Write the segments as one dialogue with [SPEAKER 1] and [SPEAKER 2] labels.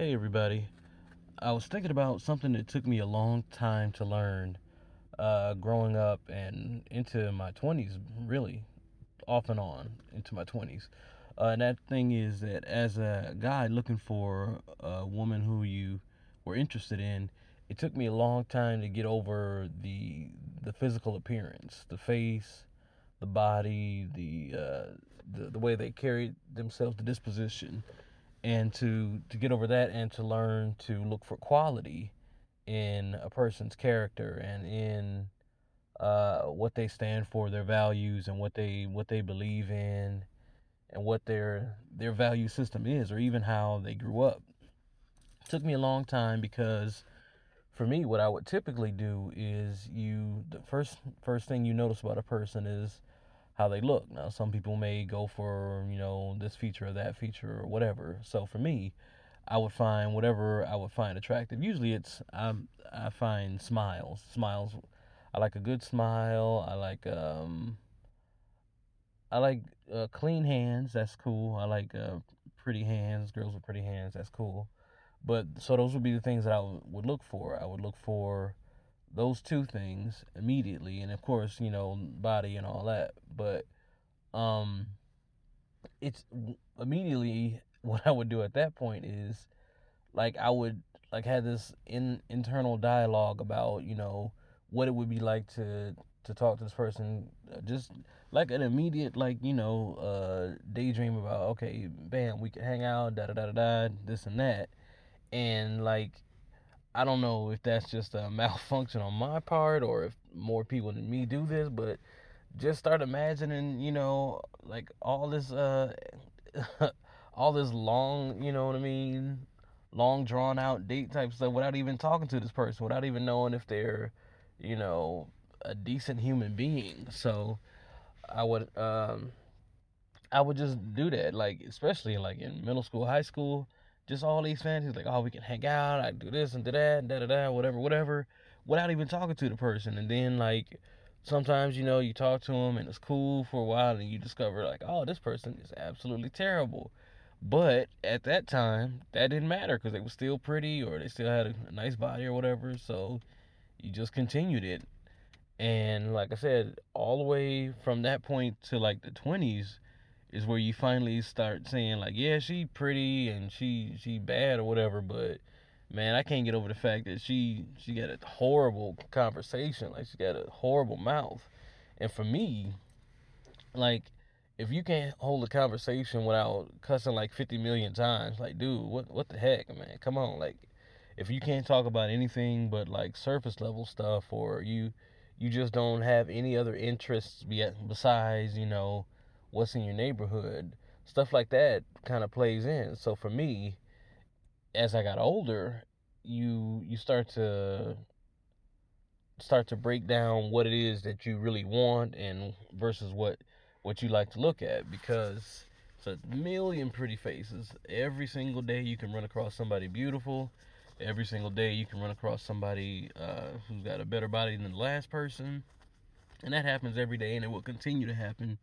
[SPEAKER 1] Hey everybody. I was thinking about something that took me a long time to learn uh, growing up and into my 20s, really, off and on into my 20s. Uh, and that thing is that as a guy looking for a woman who you were interested in, it took me a long time to get over the the physical appearance, the face, the body, the uh, the, the way they carried themselves, the disposition and to to get over that and to learn to look for quality in a person's character and in uh, what they stand for, their values, and what they what they believe in, and what their their value system is, or even how they grew up. It took me a long time because, for me, what I would typically do is you the first first thing you notice about a person is how they look. Now, some people may go for, you know, this feature or that feature or whatever. So for me, I would find whatever I would find attractive. Usually it's I I find smiles. Smiles I like a good smile. I like um I like uh, clean hands. That's cool. I like uh, pretty hands. Girls with pretty hands. That's cool. But so those would be the things that I would look for. I would look for those two things immediately and of course you know body and all that but um it's immediately what i would do at that point is like i would like have this in internal dialogue about you know what it would be like to to talk to this person uh, just like an immediate like you know uh daydream about okay bam we can hang out da da da da da this and that and like I don't know if that's just a malfunction on my part or if more people than me do this, but just start imagining, you know, like all this uh all this long, you know what I mean, long drawn out date type stuff without even talking to this person, without even knowing if they're, you know, a decent human being. So I would um I would just do that, like especially like in middle school, high school just all these fans. He's like, oh, we can hang out, I do this and do that, and da da da, whatever, whatever, without even talking to the person. And then, like, sometimes, you know, you talk to them and it's cool for a while, and you discover, like, oh, this person is absolutely terrible. But at that time, that didn't matter because they were still pretty or they still had a, a nice body or whatever. So you just continued it. And like I said, all the way from that point to like the 20s, is where you finally start saying like, yeah, she pretty and she she bad or whatever, but man, I can't get over the fact that she she got a horrible conversation, like she got a horrible mouth. And for me, like if you can't hold a conversation without cussing like 50 million times, like dude, what what the heck, man? Come on, like if you can't talk about anything but like surface level stuff or you you just don't have any other interests besides, you know, what's in your neighborhood, stuff like that kind of plays in. So for me, as I got older, you you start to start to break down what it is that you really want and versus what what you like to look at because it's a million pretty faces. Every single day you can run across somebody beautiful. Every single day you can run across somebody uh, who's got a better body than the last person. And that happens every day and it will continue to happen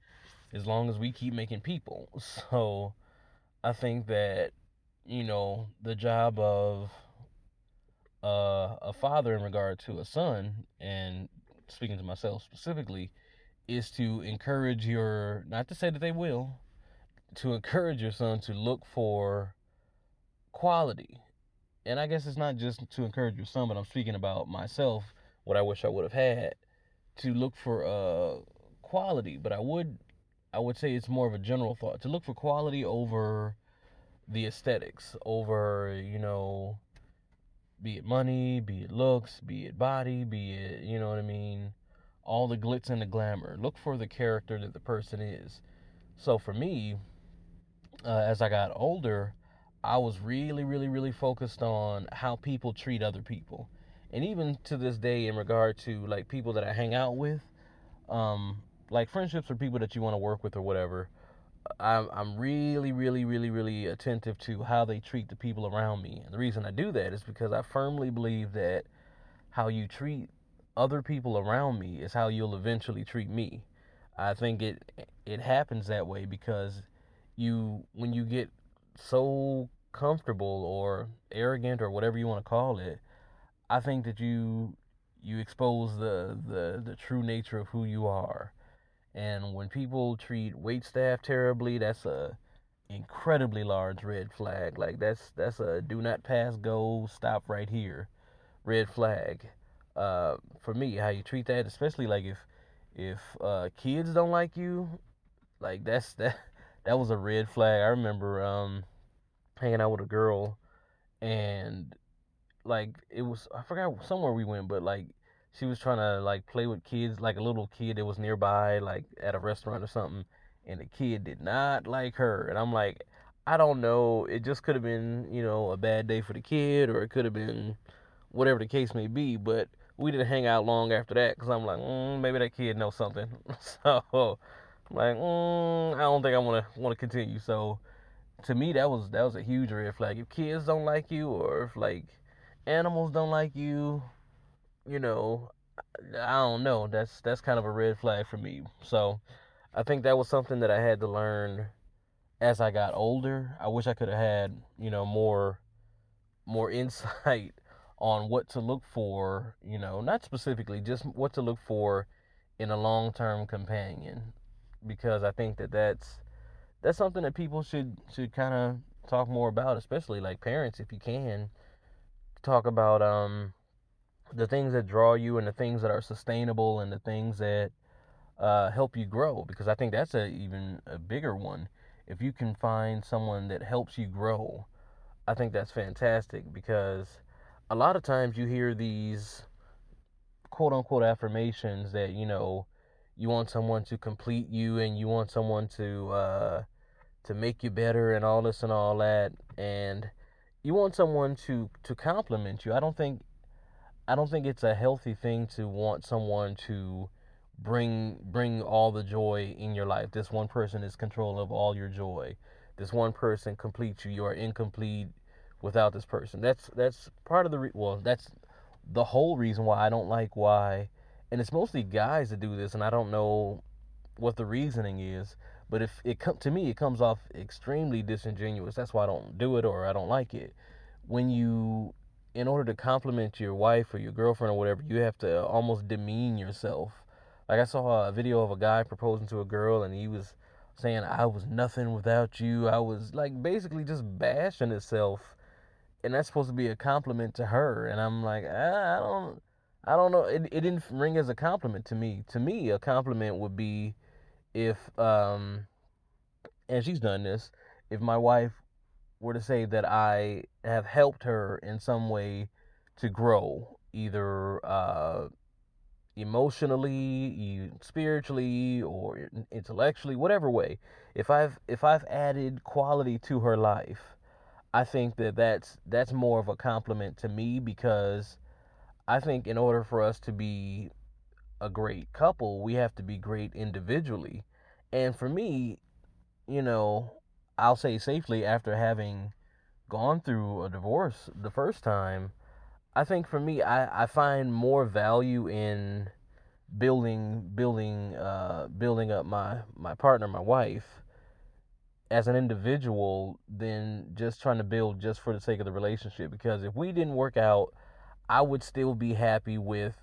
[SPEAKER 1] as long as we keep making people. So I think that, you know, the job of uh, a father in regard to a son, and speaking to myself specifically, is to encourage your, not to say that they will, to encourage your son to look for quality. And I guess it's not just to encourage your son, but I'm speaking about myself, what I wish I would have had, to look for uh, quality. But I would I would say it's more of a general thought to look for quality over the aesthetics, over, you know, be it money, be it looks, be it body, be it, you know what I mean, all the glitz and the glamour. Look for the character that the person is. So for me, uh, as I got older, I was really, really, really focused on how people treat other people. And even to this day, in regard to like people that I hang out with, um, like friendships or people that you want to work with or whatever, I'm, I'm really, really, really, really attentive to how they treat the people around me. And the reason I do that is because I firmly believe that how you treat other people around me is how you'll eventually treat me. I think it it happens that way because you when you get so comfortable or arrogant or whatever you want to call it, I think that you you expose the the the true nature of who you are. And when people treat wait staff terribly, that's a incredibly large red flag. Like that's that's a do not pass go, stop right here, red flag. Uh, for me, how you treat that, especially like if if uh, kids don't like you, like that's that that was a red flag. I remember um, hanging out with a girl, and like it was I forgot somewhere we went, but like she was trying to like play with kids, like a little kid that was nearby, like at a restaurant or something, and the kid did not like her. And I'm like, I don't know. It just could have been, you know, a bad day for the kid, or it could have been whatever the case may be. But we didn't hang out long after that because I'm like, mm, maybe that kid knows something. so I'm like, mm, I don't think I want to want to continue. So to me, that was that was a huge red flag. If kids don't like you, or if like animals don't like you, you know, I don't know. That's that's kind of a red flag for me. So I think that was something that I had to learn as I got older. I wish I could have had, you know, more more insight on what to look for, you know, not specifically, just what to look for in a long-term companion because I think that that's that's something that people should should kind of talk more about, especially like parents if you can talk about um the things that draw you and the things that are sustainable and the things that uh, help you grow because I think that's a even a bigger one. If you can find someone that helps you grow, I think that's fantastic because a lot of times you hear these quote unquote affirmations that you know you want someone to complete you and you want someone to uh, to make you better and all this and all that and you want someone to to compliment you. I don't think I don't think it's a healthy thing to want someone to bring bring all the joy in your life. This one person is control of all your joy. This one person completes you. You are incomplete without this person. That's that's part of the re- well, that's the whole reason why I don't like why and it's mostly guys that do this and I don't know what the reasoning is, but if it come to me it comes off extremely disingenuous. That's why I don't do it or I don't like it. When you in order to compliment your wife or your girlfriend or whatever, you have to almost demean yourself. Like I saw a video of a guy proposing to a girl and he was saying I was nothing without you. I was like basically just bashing himself. And that's supposed to be a compliment to her. And I'm like, I don't I don't know. It, it didn't ring as a compliment to me. To me, a compliment would be if um and she's done this, if my wife were to say that I have helped her in some way to grow, either uh, emotionally, spiritually, or intellectually, whatever way, if I've if I've added quality to her life, I think that that's that's more of a compliment to me because I think in order for us to be a great couple, we have to be great individually. And for me, you know, I'll say safely after having gone through a divorce the first time, I think for me, I, I find more value in building building uh, building up my my partner, my wife, as an individual than just trying to build just for the sake of the relationship. Because if we didn't work out, I would still be happy with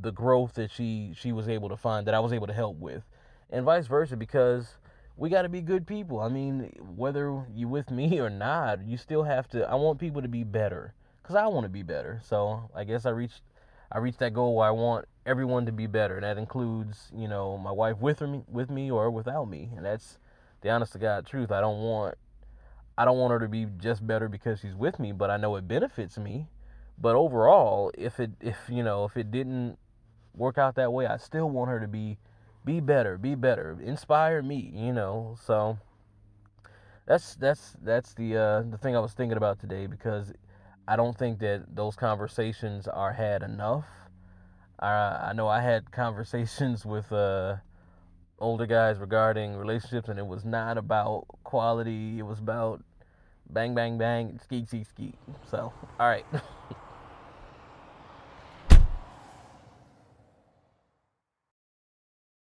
[SPEAKER 1] the growth that she she was able to find that I was able to help with, and vice versa. Because we got to be good people. I mean, whether you with me or not, you still have to. I want people to be better because I want to be better. So I guess I reached, I reached that goal where I want everyone to be better. And that includes, you know, my wife with me, with me or without me, and that's the honest to God truth. I don't want, I don't want her to be just better because she's with me, but I know it benefits me. But overall, if it, if you know, if it didn't work out that way, I still want her to be, be better, be better, inspire me, you know. So that's that's that's the uh, the thing I was thinking about today because I don't think that those conversations are had enough. I I know I had conversations with uh, older guys regarding relationships, and it was not about quality. It was about bang bang bang, skeet skeet skeet. So all right.